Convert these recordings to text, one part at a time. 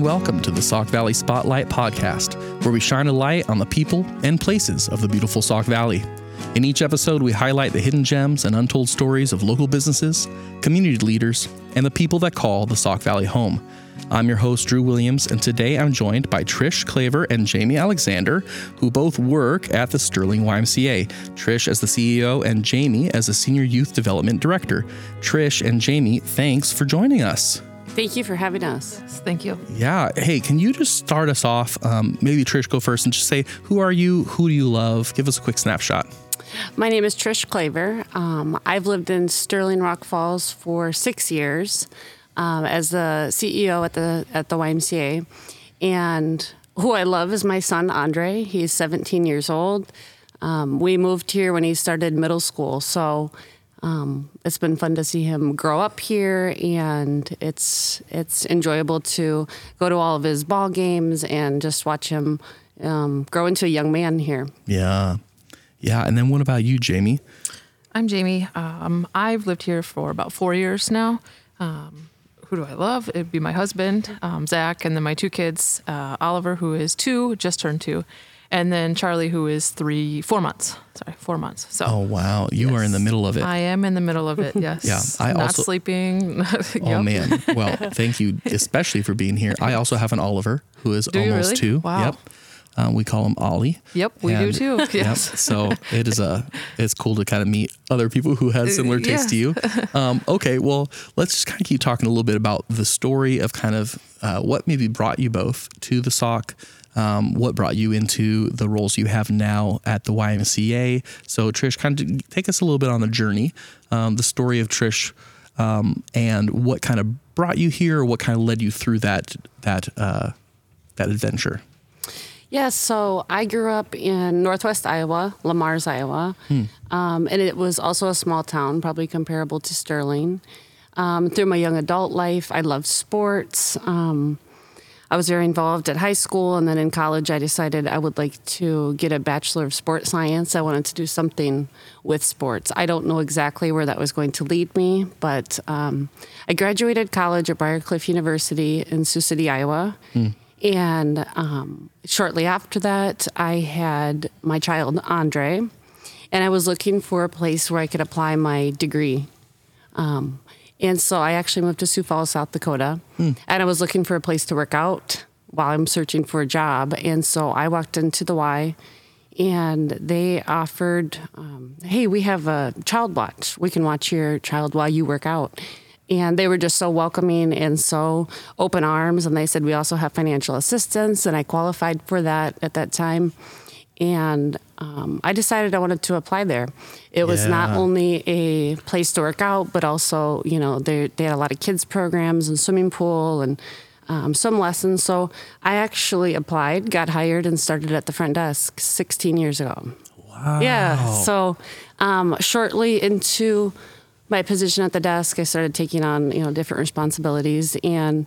and welcome to the Sauk Valley Spotlight Podcast, where we shine a light on the people and places of the beautiful Sauk Valley. In each episode, we highlight the hidden gems and untold stories of local businesses, community leaders, and the people that call the Sauk Valley home. I'm your host, Drew Williams, and today I'm joined by Trish Klaver and Jamie Alexander, who both work at the Sterling YMCA. Trish as the CEO and Jamie as the Senior Youth Development Director. Trish and Jamie, thanks for joining us. Thank you for having us. Thank you. Yeah. Hey, can you just start us off? Um, maybe Trish go first and just say, who are you? Who do you love? Give us a quick snapshot. My name is Trish Klaver. Um, I've lived in Sterling Rock Falls for six years um, as the CEO at the at the YMCA, and who I love is my son Andre. He's 17 years old. Um, we moved here when he started middle school, so um, it's been fun to see him grow up here, and it's it's enjoyable to go to all of his ball games and just watch him um, grow into a young man here. Yeah. Yeah. And then what about you, Jamie? I'm Jamie. Um, I've lived here for about four years now. Um, who do I love? It'd be my husband, um, Zach, and then my two kids, uh, Oliver, who is two, just turned two, and then Charlie, who is three, four months. Sorry, four months. So. Oh wow, you are in the middle of it. I am in the middle of it. Yes. Yeah, I also Not also- sleeping. Oh man. Well, thank you especially for being here. I also have an Oliver who is Do almost really? two. Wow. Yep. Um, we call him Ollie. Yep, we do And- too. Yep. So it is a it's cool to kind of meet other people who have similar tastes to you. Um, okay. Well, let's just kind of keep talking a little bit about the story of kind of uh, what maybe brought you both to the Sauk. Um, what brought you into the roles you have now at the YMCA? So, Trish, kind of take us a little bit on the journey, um, the story of Trish, um, and what kind of brought you here, what kind of led you through that that uh, that adventure. Yeah, so I grew up in northwest Iowa, Le Mars, Iowa. Um, and it was also a small town, probably comparable to Sterling. Um, through my young adult life, I loved sports. Um, I was very involved at high school, and then in college, I decided I would like to get a Bachelor of Sports Science. I wanted to do something with sports. I don't know exactly where that was going to lead me, but um, I graduated college at Briar Cliff University in Sioux City, Iowa. And um, shortly after that, I had my child, Andre, and I was looking for a place where I could apply my degree. Um, and so I actually moved to Sioux Falls, South Dakota, and I was looking for a place to work out while I'm searching for a job. And so I walked into the Y, and they offered, um, "Hey, we have a child watch. We can watch your child while you work out." And they were just so welcoming and so open arms. And they said, We also have financial assistance. And I qualified for that at that time. And um, I decided I wanted to apply there. It was not only a place to work out, but also, you know, they, they had a lot of kids' programs and swimming pool and um, some lessons. So I actually applied, got hired, and started at the front desk 16 years ago. Wow. Yeah. So um, shortly into my position at the desk, I started taking on you know different responsibilities, and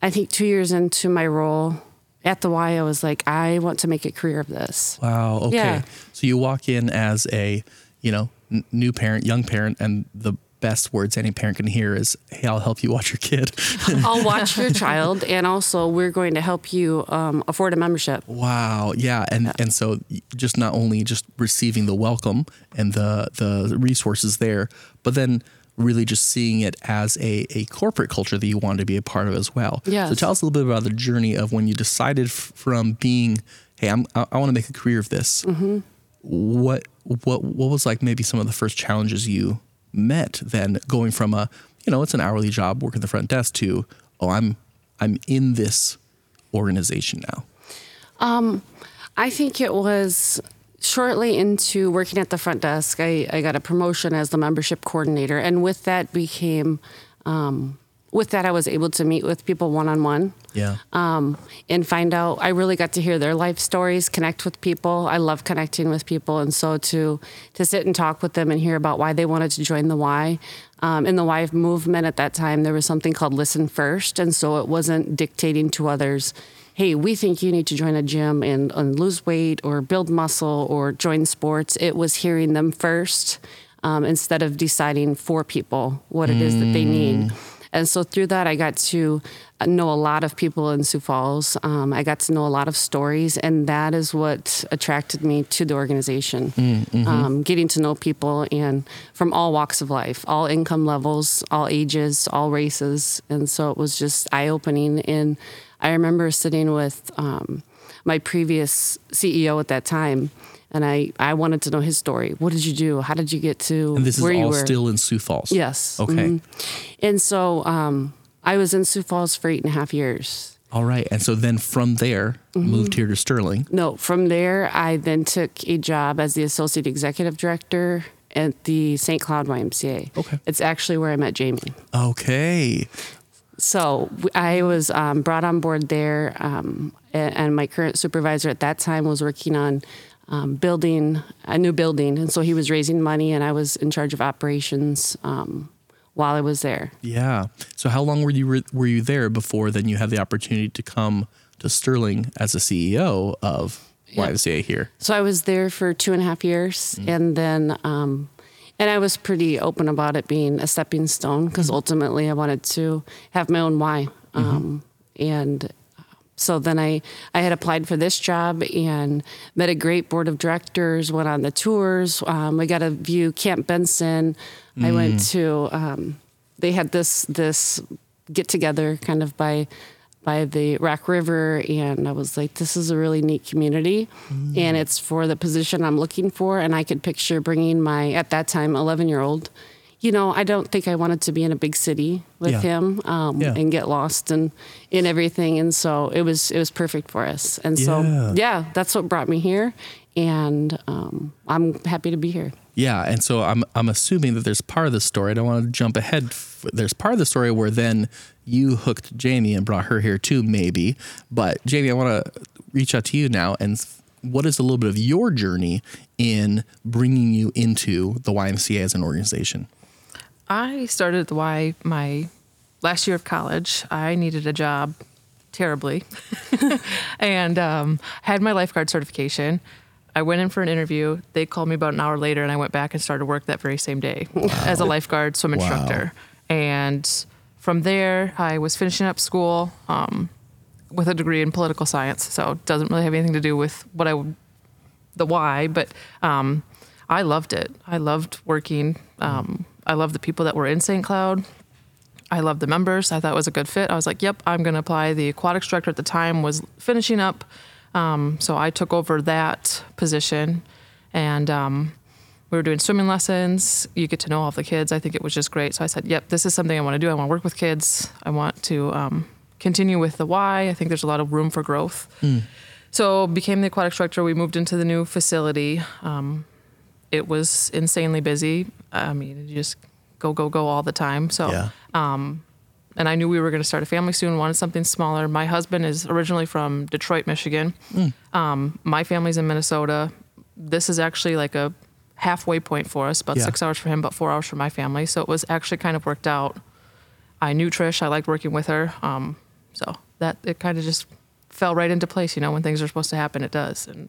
I think two years into my role at the Y, I was like, I want to make a career of this. Wow. Okay. Yeah. So you walk in as a, you know, n- new parent, young parent, and the best words any parent can hear is, "Hey, I'll help you watch your kid." I'll watch your child, and also we're going to help you um, afford a membership. wow. Yeah. And and so just not only just receiving the welcome and the the resources there, but then really just seeing it as a, a corporate culture that you wanted to be a part of as well. So tell us a little bit about the journey of when you decided f- from being, hey, I'm, I, I want to make a career of this. what what what was like maybe some of the first challenges you met then going from a you know it's an hourly job working the front desk to oh I'm I'm in this organization now Um, I think it was shortly into working at the front desk, I, I got a promotion as the membership coordinator. And with that became, um, with that, I was able to meet with people one on one yeah um, and find out. I really got to hear their life stories, connect with people. I love connecting with people, and so to to sit and talk with them and hear about why they wanted to join the Y. Um, in the Y movement at that time, there was something called Listen First, and so it wasn't dictating to others. Hey, we think you need to join a gym and, and lose weight or build muscle or join sports. It was hearing them first um, instead of deciding for people what it is that they need. And so through that, I got to know a lot of people in Sioux Falls. Um, I got to know a lot of stories, and that is what attracted me to the organization. Um, getting to know people and from all walks of life, all income levels, all ages, all races, and so it was just eye opening. And I remember sitting with um, my previous CEO at that time. And I, I wanted to know his story. What did you do? How did you get to And this is all still in Sioux Falls. Yes. Okay. mhm. And so um, I was in Sioux Falls for eight and a half years. All right. And so then from there, Mm-hmm. moved here to Sterling. No, from there, I then took a job as the associate executive director at the St. Cloud YMCA. Okay. It's actually where I met Jamie. Okay. So I was um, brought on board there, um, and my current supervisor at that time was working on um, building a new building, and so he was raising money, and I was in charge of operations um, while I was there. Yeah. So how long were you were you there before then you had the opportunity to come to Sterling as a CEO of Yeah. YMCA here? So I was there for two and a half years, and then, um, and I was pretty open about it being a stepping stone because ultimately I wanted to have my own Y. Um, and so then I, I had applied for this job and met a great board of directors, went on the tours. Um, we got to view Camp Benson. I went to, um, they had this, this get together kind of by, by the Rock River. And I was like, this is a really neat community. And it's for the position I'm looking for. And I could picture bringing my, at that time, 11 year old. You know, I don't think I wanted to be in a big city with Yeah. him um, Yeah. and get lost in, in everything. And so it was it was perfect for us. And so Yeah. yeah, that's what brought me here. And um, I'm happy to be here. Yeah, and so I'm I'm assuming that there's part of the story. I don't want to jump ahead. There's part of the story where then you hooked Jamie and brought her here too, maybe. But Jamie, I want to reach out to you now and what is a little bit of your journey in bringing you into the YMCA as an organization? I started at the Y my last year of college. I needed a job terribly, and um, had my lifeguard certification. I went in for an interview. They called me about an hour later, and I went back and started work that very same day as a lifeguard swim Wow. instructor. And from there, I was finishing up school um, with a degree in political science. So it doesn't really have anything to do with what I the Y, but um, I loved it. I loved working. Um, I loved the people that were in St. Cloud. I loved the members. I thought it was a good fit. I was like, yep, I'm going to apply. The aquatics director at the time was finishing up. Um, so I took over that position and um, we were doing swimming lessons. You get to know all the kids. I think it was just great. So I said, yep, this is something I want to do. I want to work with kids. I want to um, continue with the Y. I think there's a lot of room for growth. So became the aquatic director. We moved into the new facility. Um, it was insanely busy. I mean, you just go go go all the time. So Yeah. and I knew we were going to start a family soon. Wanted something smaller. My husband is originally from Detroit, Michigan. Um, my family's in Minnesota. This is actually like a halfway point for us. About Yeah. six hours for him, about four hours for my family. So it was actually kind of worked out. I knew Trish. I liked working with her. Um, so that it kind of just fell right into place. You know, when things are supposed to happen, it does, and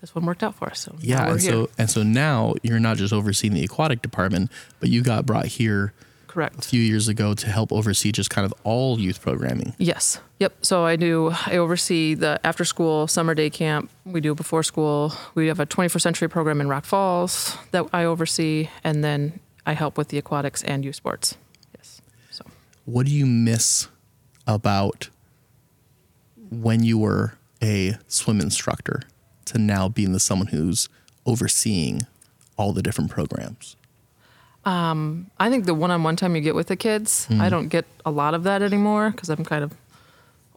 this one worked out for us. So Yeah, and here. so and so now you're not just overseeing the aquatic department, but you got brought here a few years ago to help oversee just kind of all youth programming. Yes. Yep. So I do. I oversee the after school summer day camp. We do before school. We have a 21st century program in Rock Falls that I oversee, and then I help with the aquatics and youth sports. Yes. So What do you miss about when you were a swim instructor to now being the someone who's overseeing all the different programs? I think the one-on-one time you get with the kids, I don't get a lot of that anymore because I'm kind of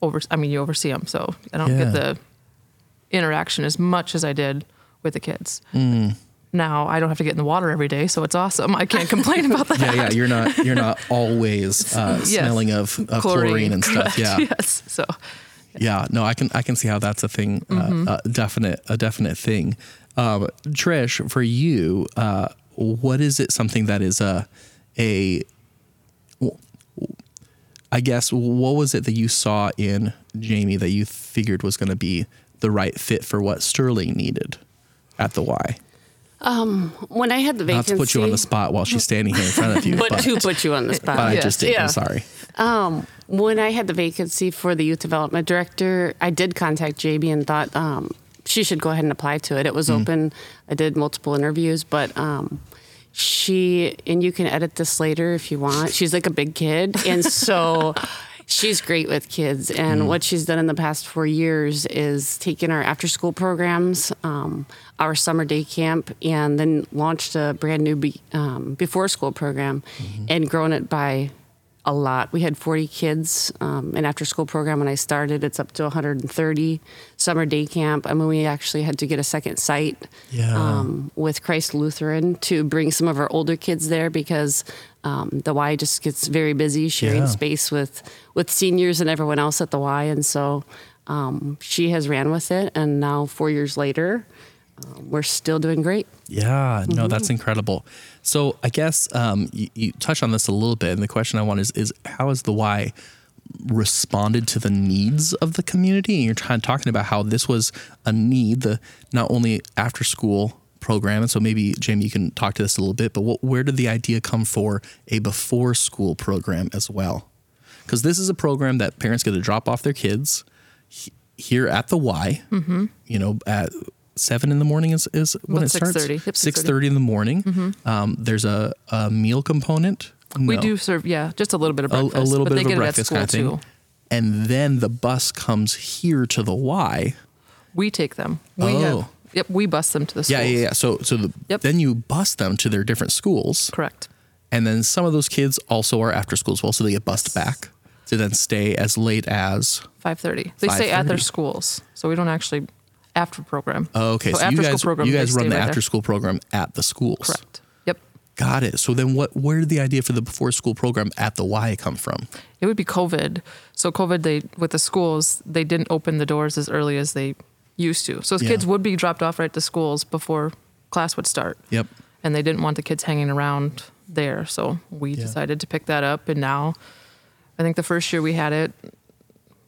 over. I mean, you oversee them, so I don't Yeah. get the interaction as much as I did with the kids. Now I don't have to get in the water every day, so it's awesome. I can't complain about that. Yeah, yeah, you're not you're not always uh, Yes. smelling of, of chlorine, and stuff. Yeah, yes. So yeah. No, I can I can see how that's a thing, Mm-hmm. uh, a definite a definite thing. Um, Trish, for you, uh, what is it? Something that is a a I guess what was it that you saw in Jamie that you figured was going to be the right fit for what Sterling needed at the Y? When I had the Not vacancy, to put you on the spot while she's standing here in front of you, but but, to put you on the spot. but I Yeah. just did. Yeah. I'm sorry. Um, when I had the vacancy for the youth development director, I did contact JB and thought um, she should go ahead and apply to it. It was open. I did multiple interviews, but um, she and you can edit this later if you want. She's like a big kid, and so. She's great with kids, and what she's done in the past four years is taken our after-school programs, um, our summer day camp, and then launched a brand new be, um, before-school program, and grown it by a lot. We had 40 kids um, an after school program when I started. It's up to 130 summer day camp. I mean, we actually had to get a second site Yeah. um, with Christ Lutheran to bring some of our older kids there because um, the Y just gets very busy sharing Yeah. space with with seniors and everyone else at the Y, and so um, she has ran with it. And now four years later, um, we're still doing great. Yeah, no, Mm-hmm. that's incredible. So I guess um, you, you touch on this a little bit, and the question I want is is how has the Y responded to the needs of the community? And you're trying talking about how this was a need, the not only after school program, and so maybe Jamie, you can talk to this a little bit. But what, where did the idea come for a before school program as well? Because this is a program that parents get to drop off their kids he- here at the Y. Mm-hmm. You know, at seven in the morning is, is when About it starts. 6:30. Yep, Six thirty in the morning. Um, there's a, a meal component. We No. do serve, yeah, just a little bit of a, breakfast. a little but bit they of a get breakfast it at kind school of thing. too. And then the bus comes here to the Y. We take them. We Oh. have, yep, we bus them to the Yeah, yeah, yeah. So, so the, Yep. then you bus them to their different schools, Correct. and then some of those kids also are after school as well, so they get bused back to then stay as late as. 5.30. They stay at their 5:30. schools, so we don't actually after program. Oh, okay, so, you after-school guys you guys run the right there. after school program at the schools. Correct. Yep. Got it. So then, what? Where did the idea for the before school program at the Y come from? It would be COVID. So COVID, they with the schools, they didn't open the doors as early as they used to. So Yeah. kids would be dropped off right to schools before class would start. Yep. And they didn't want the kids hanging around there. So we Yeah. decided to pick that up. And now, I think the first year we had it,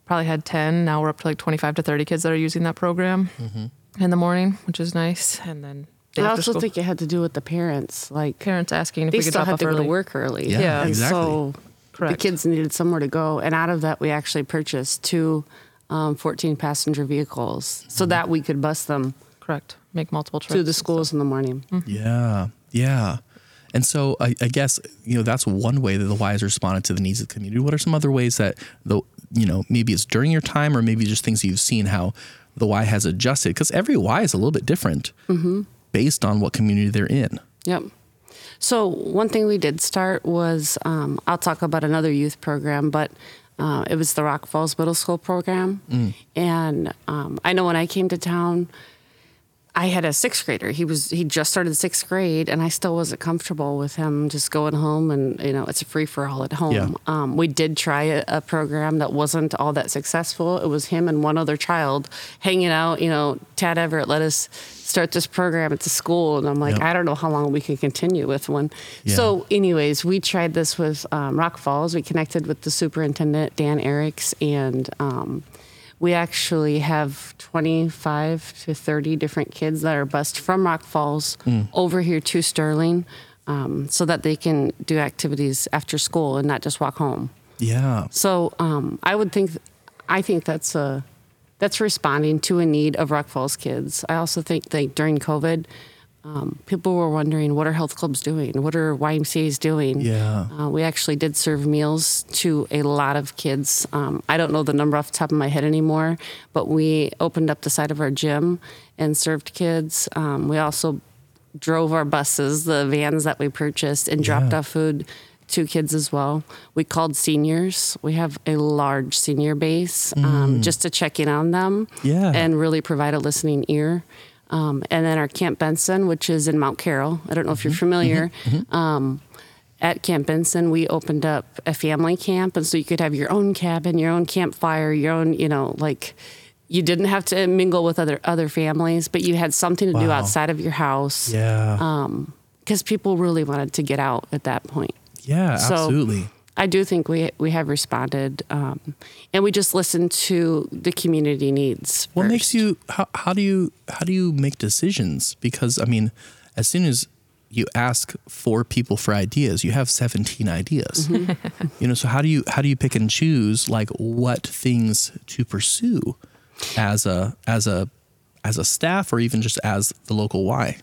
probably had 10. Now we're up to like 25 to 30 kids that are using that program Mm-hmm. in the morning, which is nice. And then the I also school- think it had to do with the parents, like parents asking if they we could still drop had off to go early. to work early. Yeah, Yeah. Exactly. So Correct. the kids needed somewhere to go, and out of that, we actually purchased two um, 14 passenger vehicles so Mm-hmm. that we could bus them Correct. Make multiple trips. to the and schools in the morning. Yeah, yeah. And so I, I guess you know that's one way that the Y has responded to the needs of the community. What are some other ways that the you know maybe it's during your time or maybe just things you've seen how the Y has adjusted because every Y is a little bit different based on what community they're in. Yep. So one thing we did start was um, I'll talk about another youth program, but uh, it was the Rock Falls Middle School program, and um, I know when I came to town, I had a sixth grader. He was he just started sixth grade, and I still wasn't comfortable with him just going home and you know it's a free for all at home. Yeah. Um, we did try a, a program that wasn't all that successful. It was him and one other child hanging out. You know, Tad Everett let us start this program at the school, and I'm like, Yep. I don't know how long we can continue with one. Yeah. So, anyways, we tried this with um, Rock Falls. We connected with the superintendent Dan Arickx, and um, we actually have 25 to 30 different kids that are bused from Rock Falls over here to Sterling, um, so that they can do activities after school and not just walk home. Yeah, So um, I would think, I think that's a, that's responding to a need of Rock Falls kids. I also think that during COVID, um, people were wondering what are health clubs doing, what are YMCA's doing. Yeah. uh, we actually did serve meals to a lot of kids. Um, I don't know the number off the top of my head anymore, but we opened up the side of our gym and served kids. Um, we also drove our buses, the vans that we purchased, and dropped Yeah. off food to kids as well. We called seniors. We have a large senior base um, just to check in on them Yeah. and really provide a listening ear. Um, and then our Camp Benson, which is in Mount Carroll. I don't know if you're familiar. Um, at Camp Benson, we opened up a family camp, and so you could have your own cabin, your own campfire, your own, you know, like you didn't have to mingle with other other families, but you had something to do outside of your house yeah, because people really wanted to get out at that point. yeah, so- absolutely. I do think we we have responded, um, and we just listen to the community needs. What first. makes you? How, how do you? How do you make decisions? Because I mean, as soon as you ask four people for ideas, you have 17 ideas. Mm-hmm. you know, so how do you how do you pick and choose like what things to pursue as a as a as a staff or even just as the local Y?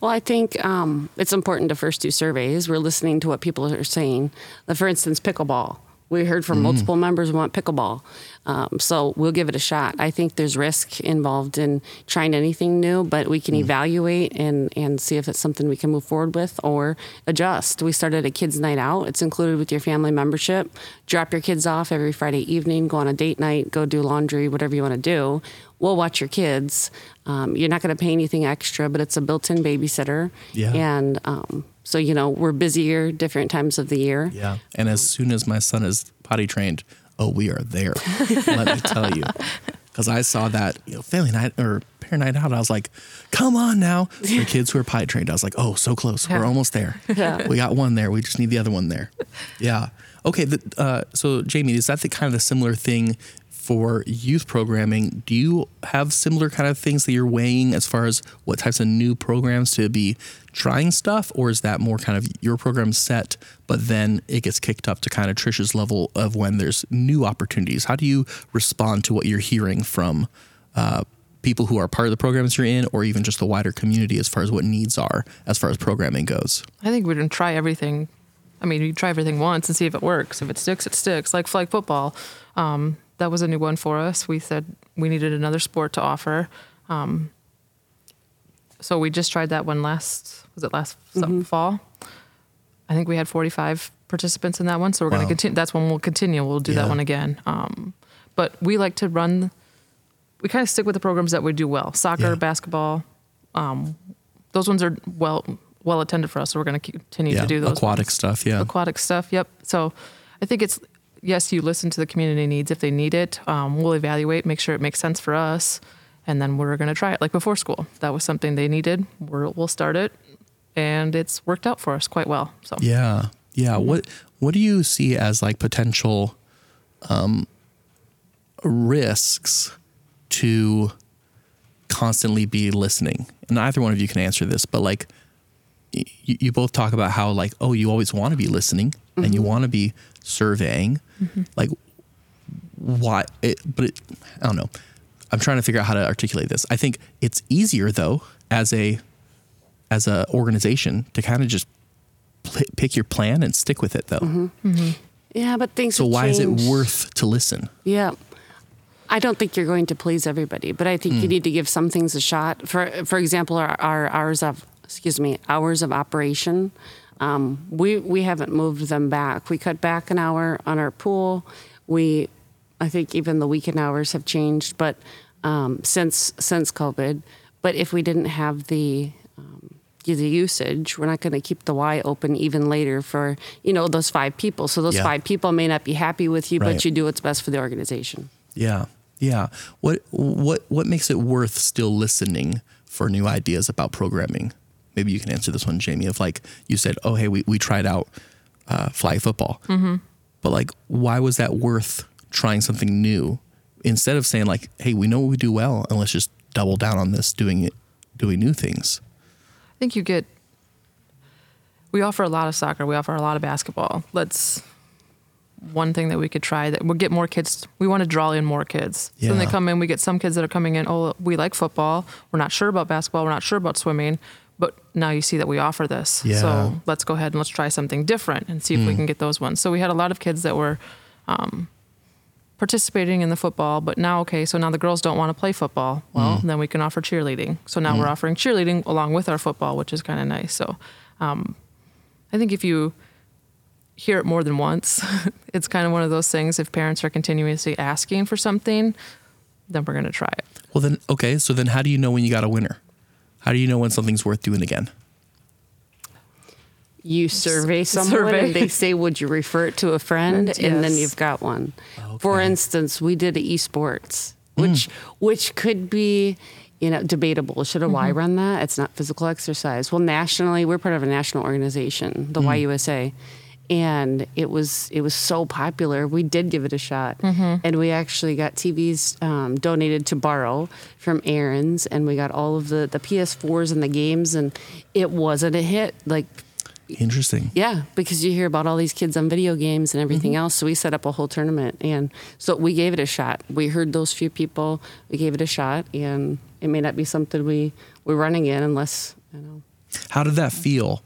Well, I think um, it's important to first do surveys. We're listening to what people are saying. For instance, pickleball. We heard from multiple members who want pickleball. Um, so we'll give it a shot. I think there's risk involved in trying anything new, but we can evaluate and, and see if it's something we can move forward with or adjust. We started a kids' night out. It's included with your family membership. Drop your kids off every Friday evening, go on a date night, go do laundry, whatever you want to do. We'll watch your kids. Um, you're not going to pay anything extra, but it's a built-in babysitter. Yeah. And um, so you know we're busier different times of the year. Yeah. And as soon as my son is potty trained, oh, we are there. Let me tell you. Because I saw that, you know, family night or parent night out. I was like, come on now. For kids who are potty trained, I was like, oh, so close. We're almost there. Yeah. We got one there. We just need the other one there. Yeah. Okay. The, uh, so, Jamie, is that the kind of the similar thing for youth programming? Do you have similar kind of things that you're weighing as far as what types of new programs to be trying stuff? Or is that more kind of your program set, but then it gets kicked up to kind of Trisha's level of when there's new opportunities? How do you respond to what you're hearing from uh, people who are part of the programs you're in, or even just the wider community as far as what needs are as far as programming goes? I think we're gonna try everything. I mean, you try everything once and see if it works. If it sticks, it sticks. Like flag football, um, that was a new one for us. We said we needed another sport to offer, um, so we just tried that one last. Was it last su- fall? I think we had 45 participants in that one. So we're going to continue. That's when we'll continue. We'll do Yeah. that one again. Um, but we like to run. We kind of stick with the programs that we do well: soccer, Yeah. basketball. Um, those ones are well well attended for us, so we're going to continue Yeah. to do those Aquatic ones. stuff. Yeah. aquatic stuff. Yep. So I think it's yes, you listen to the community needs if they need it. Um, we'll evaluate, make sure it makes sense for us, and then we're going to try it. Like before school, that was something they needed. We're, we'll start it, and it's worked out for us quite well. So Yeah. Yeah. What what do you see as like potential um risks to constantly be listening? And either one of you can answer this, but like you, you both talk about how like, oh, you always want to be listening and you want to be surveying. Mm-hmm. Like why it, but it, I don't know. I'm trying to figure out how to articulate this. I think it's easier though as a as a organization to kind of just pl- pick your plan and stick with it though. Mm-hmm. Mm-hmm. Yeah, but things. So have why is it worth to listen? Yeah. I don't think you're going to please everybody, but I think you mm. need to give some things a shot. For for example, our, our hours of excuse me hours of operation, um, we we haven't moved them back. We cut back an hour on our pool. We, I think even the weekend hours have changed, but um, since since COVID. But if we didn't have the um, the usage, we're not going to keep the Y open even later for you know those five people. So those Yeah. five people may not be happy with you, Right. but you do what's best for the organization. Yeah. Yeah. What what what makes it worth still listening for new ideas about programming? Maybe you can answer this one, Jamie. If like you said, oh hey, we, we tried out uh, flag football, but like why was that worth trying something new instead of saying like, hey, we know what we do well, and let's just double down on this, doing it, doing new things. I think you get. We offer a lot of soccer. We offer a lot of basketball. Let's one thing that we could try that we'll get more kids. We want to draw in more kids. So when they come in, we get some kids that are coming in. Oh, we like football. We're not sure about basketball. We're not sure about swimming. But now you see that we offer this. Yeah. So let's go ahead and let's try something different and see if we can get those ones. So we had a lot of kids that were um, participating in the football, but now okay, so now the girls don't want to play football. Well, then we can offer cheerleading. So now we're offering cheerleading along with our football, which is kind of nice. So um, I think if you hear it more than once, it's kind of one of those things. If parents are continuously asking for something, then we're going to try it. Well then, okay. So then, how do you know when you got a winner? How do you know when something's worth doing again? You survey someone survey. and they say, Would you refer it to a friend? Friend, And then you've got one. For instance, we did esports, Mm. which which could be you know debatable. Should a Y Mm-hmm. run that? It's not physical exercise. Well, nationally, we're part of a national organization, Mm. the YUSA. And it was it was so popular. We did give it a shot, and we actually got TVs um, donated to borrow from Aaron's, and we got all of the the PS4s and the games, and it wasn't a hit. Like Interesting. yeah, because you hear about all these kids on video games and everything else. So we set up a whole tournament, and so we gave it a shot. We heard those few people, we gave it a shot, and it may not be something we we're running in unless you know. How did that feel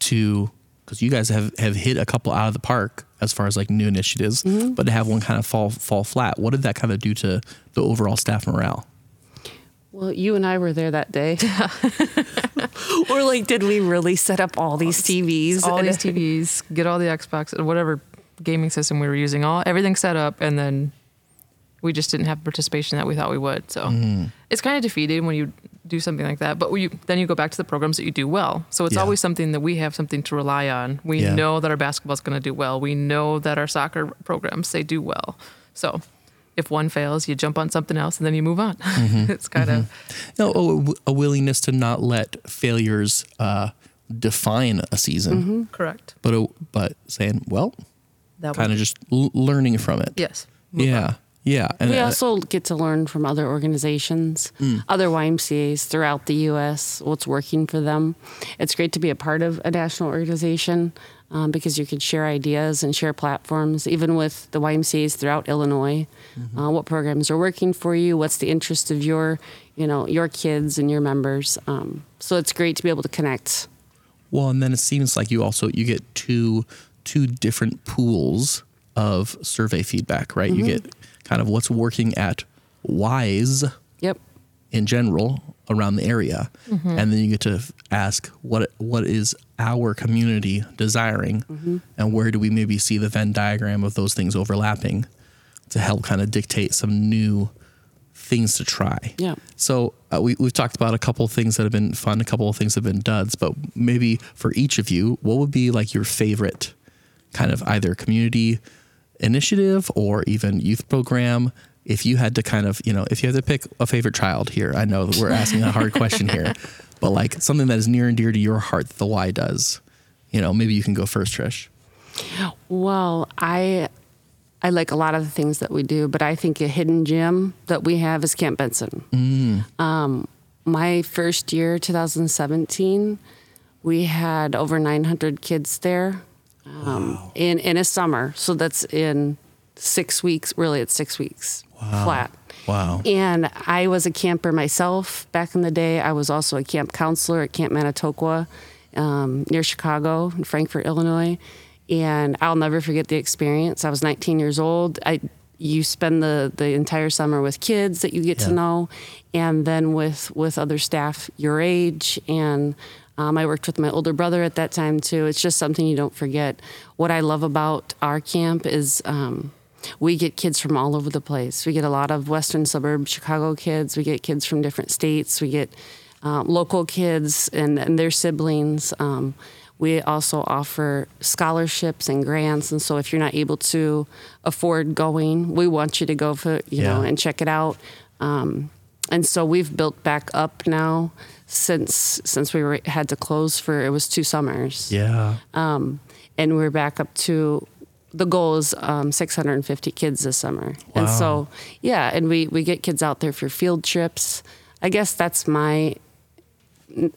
to because you guys have have hit a couple out of the park as far as like new initiatives, Mm-hmm. but to have one kind of fall fall flat, what did that kind of do to the overall staff morale? Well, you and I were there that day. we're like, did we really set up all these TVs? all these TVs, get all the Xbox or whatever gaming system we were using, all everything set up, and then we just didn't have participation that we thought we would. So it's kind of defeating when you do something like that. But you, then you go back to the programs that you do well. So it's Yeah. always something that we have something to rely on. We Yeah. know that our basketball's going to do well. We know that our soccer programs they do well. So if one fails, you jump on something else and then you move on. Mm-hmm. it's kind of mm-hmm. You know, a, a willingness to not let failures uh, define a season, mm-hmm. correct. but a, but saying, well, That kind of just l- learning from it. yes. move Yeah. on. Yeah. And We uh, also get to learn from other organizations, other YMCA's throughout the U.S., what's working for them. It's great to be a part of a national organization um, because you can share ideas and share platforms, even with the YMCA's throughout Illinois. Uh, what programs are working for you? What's the interest of your, you know, your kids and your members? Um, so it's great to be able to connect. Well, and then it seems like you also you get two two different pools of survey feedback, right? You get kind of what's working at Y's Yep. in general around the area, and then you get to ask what what is our community desiring, and where do we maybe see the Venn diagram of those things overlapping to help kind of dictate some new things to try. Yeah. So uh, we we've talked about a couple of things that have been fun, a couple of things that have been duds, but maybe for each of you, what would be like your favorite kind of either community initiative or even youth program? If you had to kind of, you know, if you had to pick a favorite child here, I know that we're asking a hard question here, but like something that is near and dear to your heart that the Y does, you know, maybe you can go first, Trish. Well, I I like a lot of the things that we do, but I think a hidden gem that we have is Camp Benson. Um, my first year, 2017, we had over 900 kids there um, in in a summer. So that's in six weeks. Really, it's six weeks flat. Wow. And I was a camper myself back in the day. I was also a camp counselor at Camp Manitoqua um, near Chicago, in Frankfort, Illinois. And I'll never forget the experience. I was 19 years old. I you spend the the entire summer with kids that you get to know, and then with with other staff your age. And um, I worked with my older brother at that time too. It's just something you don't forget. What I love about our camp is. Um, we get kids from all over the place. We get a lot of western suburb Chicago kids. We get kids from different states. We get um, local kids and, and their siblings. Um, we also offer scholarships and grants. And so if you're not able to afford going, we want you to go for you know and check it out. Um, and so we've built back up now since since we were, had to close for it was two summers Yeah. um, and we're back up to the goal is um, 650 kids this summer and so yeah and we, we get kids out there for field trips i guess that's my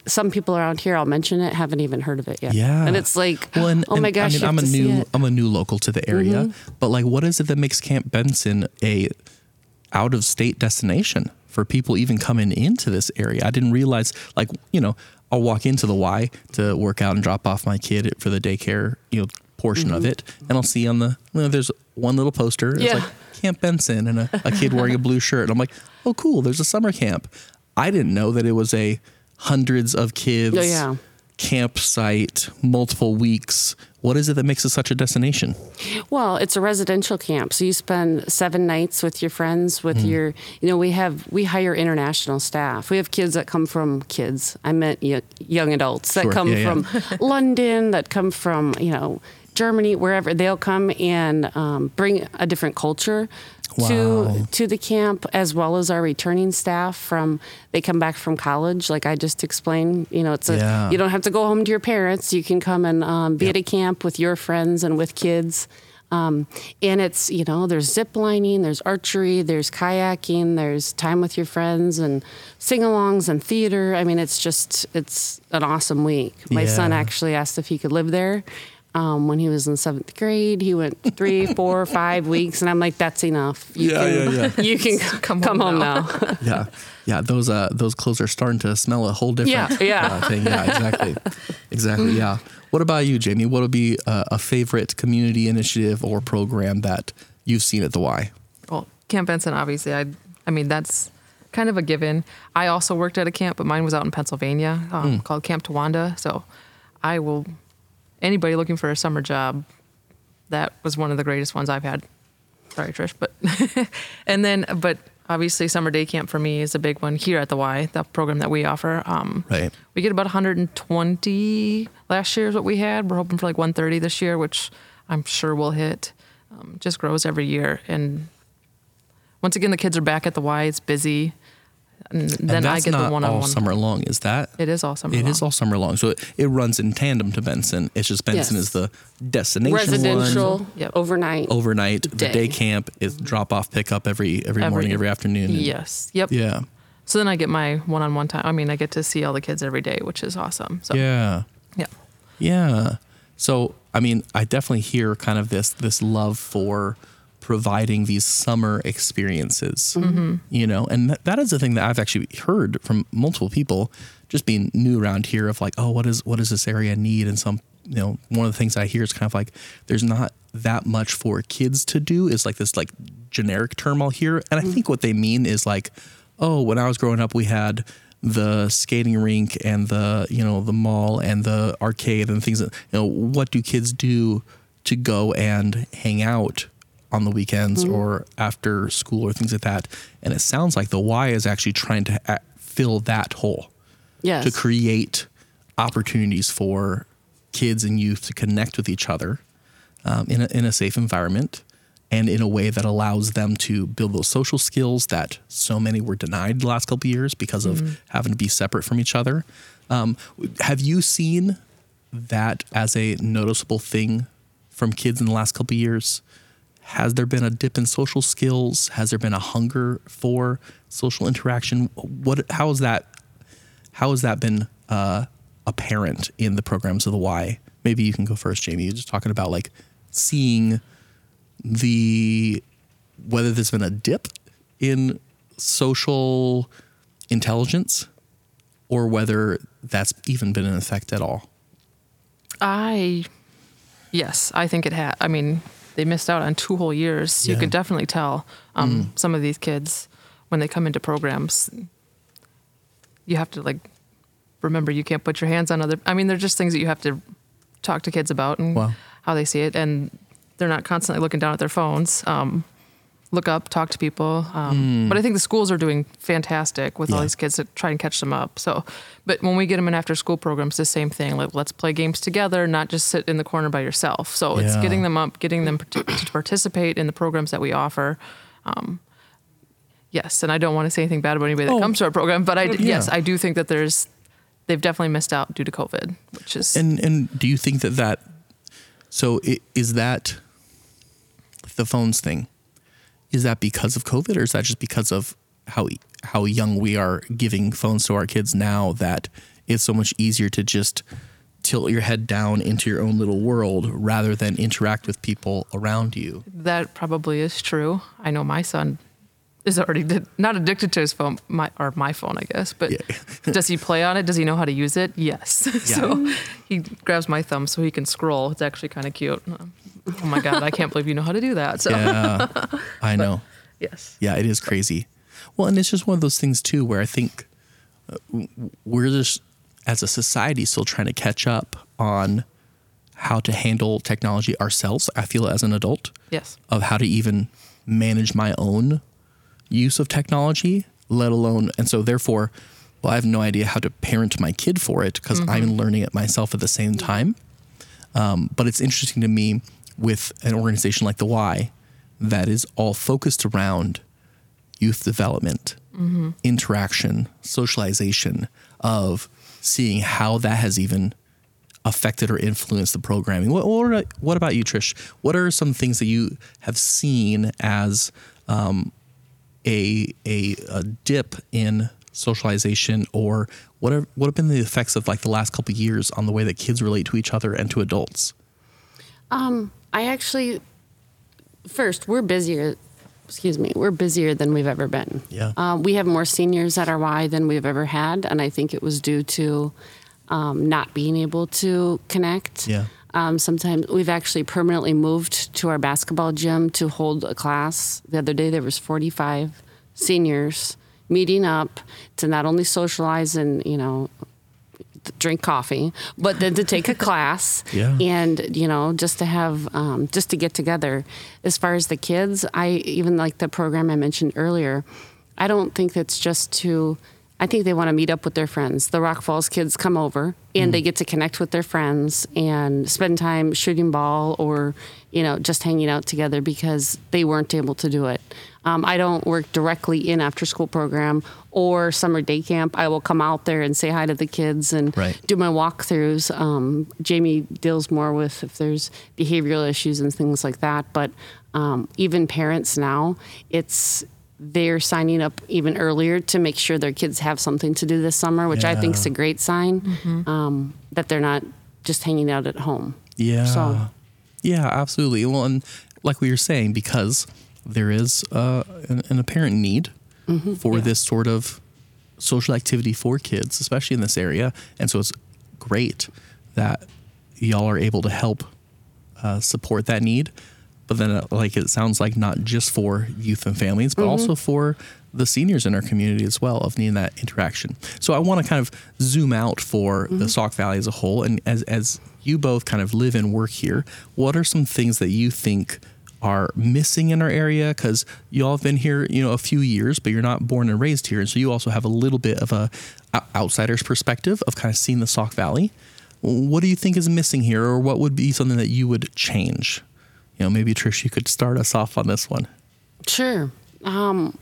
some people around here i'll mention it haven't even heard of it yet Yeah. and it's like Well, and, oh my gosh I mean, I'm a new. Mm-hmm. I'm a new local to the area, but like, what is it that makes Camp Benson a out of state destination for people even coming into this area? I didn't realize, like, you know, I'll walk into the Y to work out and drop off my kid for the daycare, you know, portion of it, and I'll see on the you know, there's one little poster. It's Mm-hmm. Yeah. like Camp Benson and a, a kid wearing a blue shirt, and I'm like, oh, cool. There's a summer camp. I didn't know that it was a hundreds of kids Oh, yeah. Campsite, multiple weeks. What is it that makes it such a destination? Well, it's a residential camp, so you spend seven nights with your friends. With hmm. your, you know, we have we hire international staff. We have kids that come from kids. I meant y- young adults that Sure. come Yeah, yeah. from London, that come from you know Germany, wherever they'll come and um, bring a different culture Wow. to to the camp, as well as our returning staff from they come back from college. Like I just explained, you know, it's a Yeah. you don't have to go home to your parents. You can come and um, be Yep. at a camp with your friends and with kids. Um, and it's you know there's zip lining, there's archery, there's kayaking, there's time with your friends and sing-alongs and theater. I mean, it's just it's an awesome week. My son actually asked if he could live there. Um, when he was in seventh grade, he went three, four, five weeks, and I'm like, "That's enough. You Yeah, can, yeah, You can come, home home, now." now." yeah, yeah. Those uh, those clothes are starting to smell a whole different Yeah, yeah. Uh, thing. Yeah, exactly, exactly. Yeah. What about you, Jamie? What would be uh, a favorite community initiative or program that you've seen at the Y? Well, Camp Benson, obviously, I, I mean, that's kind of a given. I also worked at a camp, but mine was out in Pennsylvania um, called Camp Towanda. So I will, anybody looking for a summer job, that was one of the greatest ones I've had. Sorry, Trish, but, and then, but obviously, summer day camp for me is a big one here at the Y, the program that we offer. Um, Right. we get about 120 last year is what we had. We're hoping for like 130 this year, which I'm sure we'll hit. Um, just grows every year. And once again, the kids are back at the Y. It's busy. And then and I that's get not the one on all one. summer long. Is that? It is all summer It long. is all summer long. So it, it runs in tandem to Benson. It's just Benson Yes. is the destination Residential, one. Yep. overnight. Overnight, the Day. day camp is drop off, pick up every every, Every- morning, every afternoon. and- Yes. Yep. Yeah. So then I get my one on one time. I mean, I get to see all the kids every day, which is awesome. So, Yeah. yeah. Yeah. So I mean, I definitely hear kind of this this love for providing these summer experiences. Mm-hmm. You know, and that, that is the thing that I've actually heard from multiple people, just being new around here, of like, oh, what is what does this area need? And some, you know, one of the things I hear is kind of like, there's not that much for kids to do. Is like this like generic term I'll hear, and I mm-hmm. think what they mean is like, oh, when I was growing up, we had the skating rink and the you know the mall and the arcade and things that you know what do kids do to go and hang out on the weekends or after school or things like that and it sounds like the y is actually trying to a- fill that hole yes. to create opportunities for kids and youth to connect with each other um, in, a, in a safe environment and in a way that allows them to build those social skills that so many were denied the last couple of years because of having to be separate from each other. Um, have you seen that as a noticeable thing from kids in the last couple of years? Has there been a dip in social skills? Has there been a hunger for social interaction? What? How has that? How has that been uh, apparent in the programs of the Y? Maybe you can go first, Jamie. You're just talking about like seeing the whether there's been a dip in social intelligence or whether that's even been an effect at all. I, yes, I think it had. I mean, they missed out on two whole years. You can definitely tell um, some of these kids when they come into programs. You have to like remember you can't put your hands on other. I mean, they're just things that you have to talk to kids about and Wow. how they see it, and they're not constantly looking down at their phones. Um, look up, talk to people. Um, But I think the schools are doing fantastic with all these kids to try and catch them up. So, but when we get them in after school programs, the same thing. Like let's play games together, not just sit in the corner by yourself. So it's getting them up, getting them to, participate in the programs that we offer. Um, yes, and I don't want to say anything bad about anybody that Oh. comes to our program, but I Yeah. yes, I do think that there's they've definitely missed out due to COVID, which is And and do you think that that so i- is that the phones thing? Is that because of COVID, or is that just because of how how young we are giving phones to our kids now that it's so much easier to just tilt your head down into your own little world rather than interact with people around you? That probably is true. I know my son is already did, not addicted to his phone, my or my phone, I guess. But Yeah. does he play on it? Does he know how to use it? Yes. so he grabs my thumb so he can scroll. It's actually kind of cute. Oh my god, I can't believe you know how to do that. So Yeah, I know. yes, Yeah, it is crazy. Well, and it's just one of those things too, where I think uh, we're just as a society still trying to catch up on how to handle technology ourselves. I feel as an adult yes, of how to even manage my own use of technology, let alone, and so therefore, well, I have no idea how to parent my kid for it because I'm learning it myself at the same time. Um, but it's interesting to me with an organization like the Y that is all focused around youth development, interaction, socialization, of seeing how that has even affected or influenced the programming. What, what, are- what about you, Trish? What are some things that you have seen as um, a, a a dip in socialization, or what are what have been the effects of like the last couple of years on the way that kids relate to each other and to adults? I actually, first, we're busier. Excuse me, we're busier than we've ever been. Yeah. Um, we have more seniors at our Y than we've ever had, and I think it was due to um, not being able to connect. Yeah. Um, sometimes we've actually permanently moved to our basketball gym to hold a class. The other day there was 45 seniors meeting up to not only socialize and you know drink coffee, but then to take a class Yeah. and you know just to have um, just to get together. As far as the kids, I even like the program I mentioned earlier. I don't think it's just to. I think they want to meet up with their friends. The Rock Falls kids come over and they get to connect with their friends and spend time shooting ball or, you know, just hanging out together because they weren't able to do it. Um, I don't work directly in after school program or summer day camp. I will come out there and say hi to the kids and Right. do my walkthroughs. Um, Jamie deals more with if there's behavioral issues and things like that. But um, even parents now, it's they're signing up even earlier to make sure their kids have something to do this summer, which I think is a great sign um, that they're not just hanging out at home. Yeah. So- Yeah, absolutely. Well, and like we were saying, because there is uh, an, an apparent need for this sort of social activity for kids, especially in this area. And so it's great that y'all are able to help uh, support that need. But then, uh, like it sounds like not just for youth and families, but also for the seniors in our community as well of needing that interaction. So I want to kind of zoom out for the Sauk Valley as a whole, and as as you both kind of live and work here, what are some things that you think are missing in our area? Because you all have been here, you know, a few years, but you're not born and raised here, and so you also have a little bit of a, outsider's perspective of kind of seeing the Sauk Valley. What do you think is missing here, or what would be something that you would change? You know, maybe Trish, you could start us off on this one. Sure. Um,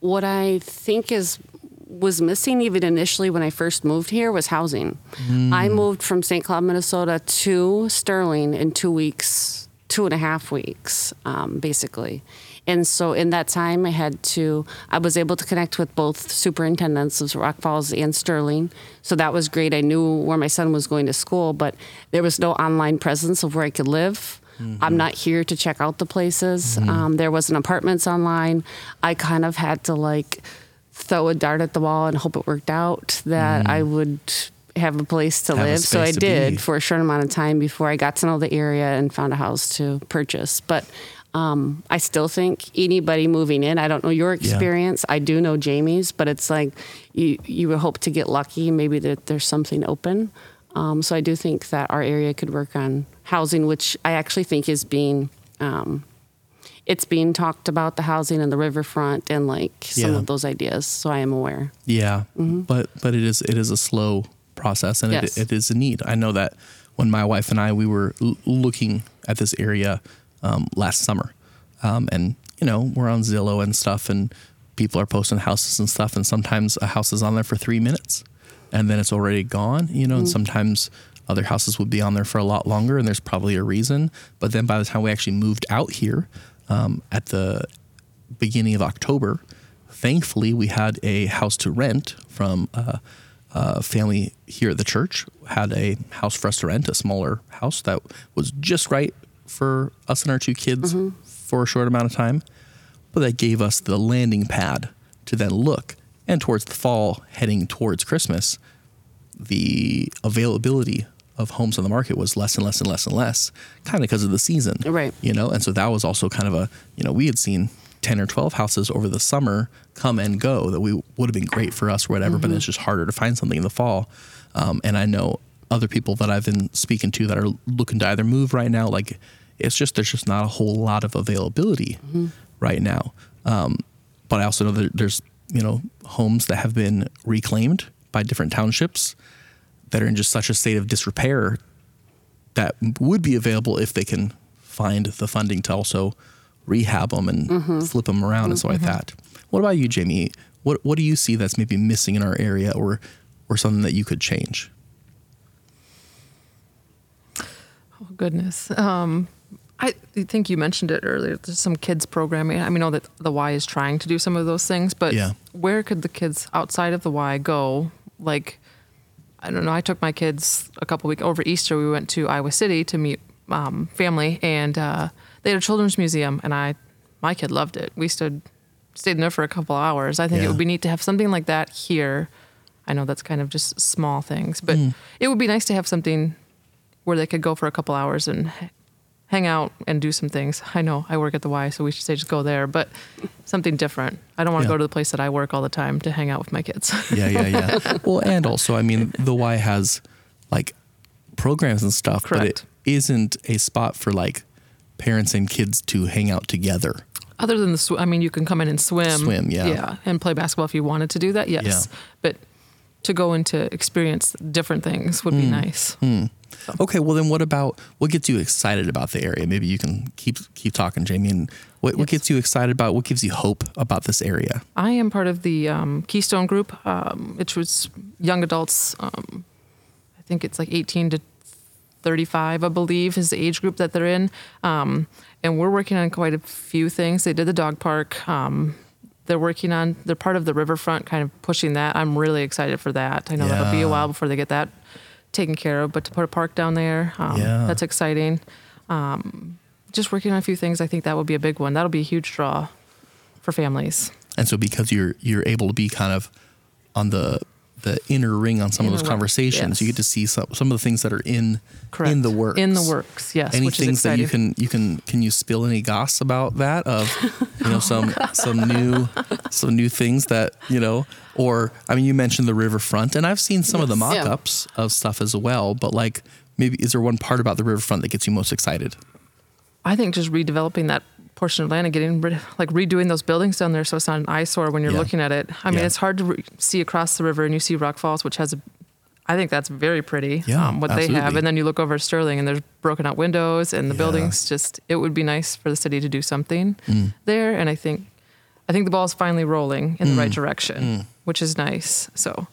what I think is was missing even initially when I first moved here was housing. I moved from St. Cloud, Minnesota to Sterling in two weeks, two and a half weeks, um, basically. And so in that time, I had to, I was able to connect with both superintendents of Rock Falls and Sterling. So that was great. I knew where my son was going to school, but there was no online presence of where I could live. I'm not here to check out the places. Um, there wasn't apartments online. I kind of had to like throw a dart at the wall and hope it worked out that I would have a place to Have live. So I did be. for a short amount of time before I got to know the area and found a house to purchase. But um, I still think anybody moving in, I don't know your experience. I do know Jamie's, but it's like you you would hope to get lucky, maybe that there's something open. Um, so I do think that our area could work on housing, which I actually think is being um, it's being talked about the housing and the riverfront and like some Yeah. of those ideas. So I am aware. Yeah, but but it is it is a slow process, and Yes. it, it is a need. I know that when my wife and I we were l- looking at this area um, last summer, um, and you know we're on Zillow and stuff, and people are posting houses and stuff, and sometimes a house is on there for three minutes, and then it's already gone. You know, and sometimes other houses would be on there for a lot longer, and there's probably a reason. But then by the time we actually moved out here um, at the beginning of October, thankfully we had a house to rent from a, a family here at the church. Had a house for us to rent, a smaller house that was just right for us and our two kids mm-hmm. for a short amount of time. But that gave us the landing pad to then look. And towards the fall, heading towards Christmas, the availability of homes on the market was less and less and less and less, kind of because of the season. Right. You know, and so that was also kind of a, you know, we had seen 10 or 12 houses over the summer come and go that we would have been great for us or whatever, but it's just harder to find something in the fall. Um, and I know other people that I've been speaking to that are looking to either move right now, like it's just, there's just not a whole lot of availability right now. Um, but I also know that there's, you know, homes that have been reclaimed by different townships that are in just such a state of disrepair that would be available if they can find the funding to also rehab them and Mm-hmm. flip them around and stuff like that. What about you, Jamie? What what do you see that's maybe missing in our area or or something that you could change? Oh, goodness. Um, I think you mentioned it earlier. There's some kids programming. I mean, I know that the Y is trying to do some of those things, but Yeah. where could the kids outside of the Y go? Like, I don't know. I took my kids a couple weeks over Easter. We went to Iowa City to meet um, family, and uh, they had a children's museum, and I, my kid loved it. We stood, stayed in there for a couple hours. I think Yeah. it would be neat to have something like that here. I know that's kind of just small things, but Mm. it would be nice to have something where they could go for a couple hours and hang out and do some things. I know I work at the Y, so we should say just go there, but something different. I don't want to Yeah. go to the place that I work all the time to hang out with my kids. Yeah, yeah, yeah. well, and also, I mean, the Y has like programs and stuff, but it Correct. isn't a spot for like parents and kids to hang out together. Other than the, sw- I mean, you can come in and swim. Swim, yeah. Yeah, and play basketball if you wanted to do that, yes. Yeah. But to go into experience different things would Hmm. be nice. Okay, well then, what about what gets you excited about the area? Maybe you can keep keep talking, Jamie. And what, what gets you excited about? What gives you hope about this area? I am part of the um, Keystone Group, um, which was young adults. Um, I think it's like 18 to 35, I believe, is the age group that they're in. Um, and we're working on quite a few things. They did the dog park. Um, they're working on, they're part of the riverfront, kind of pushing that. I'm really excited for that. I know that'll be a while before they get that taken care of, but to put a park down there, um, Yeah. that's exciting. Um, just working on a few things, I think that would be a big one. That'll be a huge draw for families. And so, because you're you're able to be kind of on the the inner ring on some of those conversations, you get to see some, some of the things that are in Correct. in the works. In the works, yes. Any which is things that you can you can can you spill any goss about that of you know some some new some new things that you know or I mean you mentioned the riverfront and I've seen some of the Yes. Mock-ups of stuff as well but like maybe is there one part about the riverfront that gets you most excited? I think just redeveloping that portion of land and getting rid like redoing those buildings down there so it's not an eyesore when you're Yeah. looking at it. I mean, Yeah. it's hard to re- see across the river and you see Rock Falls, which has a, I think that's very pretty. Yeah, um, what they have, and then you look over Sterling and there's broken out windows and the Yeah. buildings. Just it would be nice for the city to do something Mm. there, and I think, I think the ball's finally rolling in the Mm. right direction, which is nice. So,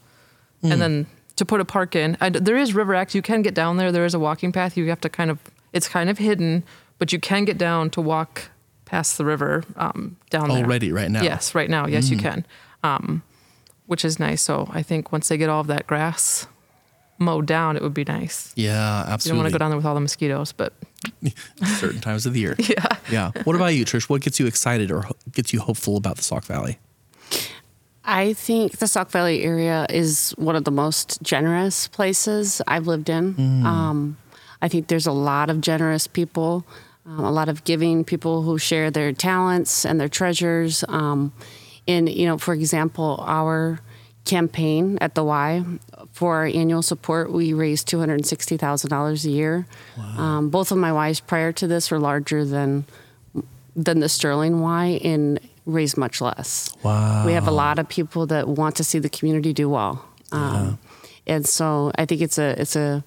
and then to put a park in, I, there is river access. You can get down there. There is a walking path. You have to kind of, it's kind of hidden, but you can get down to walk past the river um, down there. Already right now. Yes, right now. Yes, you can, um, which is nice. So I think once they get all of that grass mowed down, it would be nice. Yeah, absolutely. You don't want to go down there with all the mosquitoes, but certain times of the year. yeah. Yeah. What about you, Trish? What gets you excited or gets you hopeful about the Sauk Valley? I think the Sauk Valley area is one of the most generous places I've lived in. Um, I think there's a lot of generous people, um, a lot of giving people who share their talents and their treasures. Um, and, you know, for example, our campaign at the Y for our annual support, we raised $260,000 a year. Um, both of my Ys prior to this were larger than than the Sterling Y and raise much less. Wow. We have a lot of people that want to see the community do well. Um, and so I think it's a it's a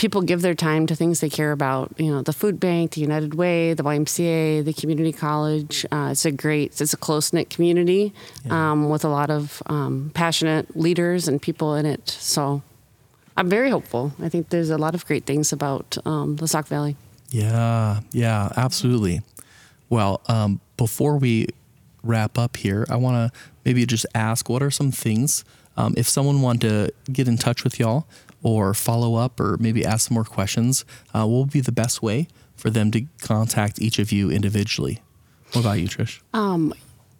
people give their time to things they care about. You know, the food bank, the United Way, the YMCA, the community college. Uh, it's a great, it's a close knit community um, with a lot of um, passionate leaders and people in it. So I'm very hopeful. I think there's a lot of great things about um, the Sauk Valley. Yeah, yeah, absolutely. Well, um, before we wrap up here, I want to maybe just ask what are some things, um, if someone wanted to get in touch with y'all or follow up or maybe ask some more questions, uh, what would be the best way for them to contact each of you individually? What about you, Trish? Um,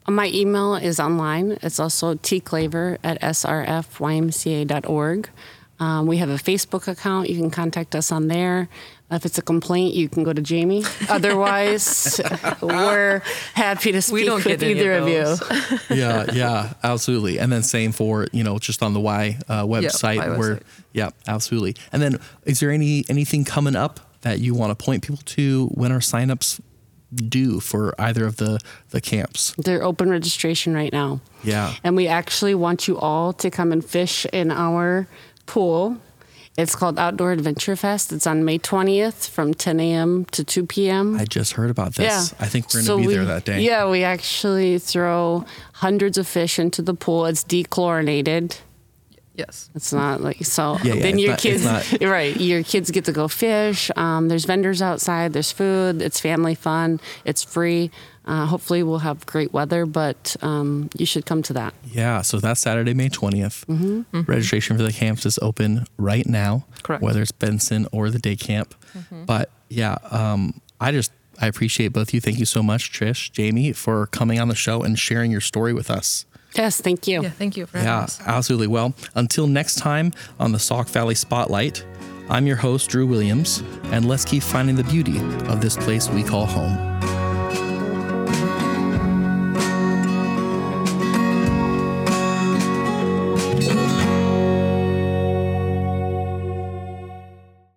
my email is online. It's also tklaver at srfymca.org. Um, we have a Facebook account. You can contact us on there. If it's a complaint, you can go to Jamie. Otherwise, we're happy to speak We don't with get either of of, you. yeah, yeah, absolutely. And then same for you know just on the Y uh, website Y where website. yeah, absolutely. And then is there any anything coming up that you want to point people to when our signups due for either of the the camps? They're open registration right now. Yeah. And we actually want you all to come and fish in our pool. It's called Outdoor Adventure Fest. It's on May 20th from 10 a.m. to 2 p.m. I just heard about this. yeah. I think we're going to So be we- there that day. Yeah, we actually throw hundreds of fish into the pool. It's dechlorinated. Yes. It's not like so. Yeah, yeah, then your not- kids, right? Your kids get to go fish. Um, there's vendors outside. There's food. It's family fun. It's free. Uh, hopefully, we'll have great weather, but um, you should come to that. Yeah, so that's Saturday, May 20th. Mm-hmm. Registration for the camps is open right now, Correct. whether it's Benson or the day camp. But yeah, um, I just I appreciate both of you. Thank you so much, Trish, Jamie, for coming on the show and sharing your story with us. Yes, thank you. Yeah. Thank you for having Yeah, us. absolutely. Well, until next time on the Sauk Valley Spotlight, I'm your host, Drew Williams, and let's keep finding the beauty of this place we call home.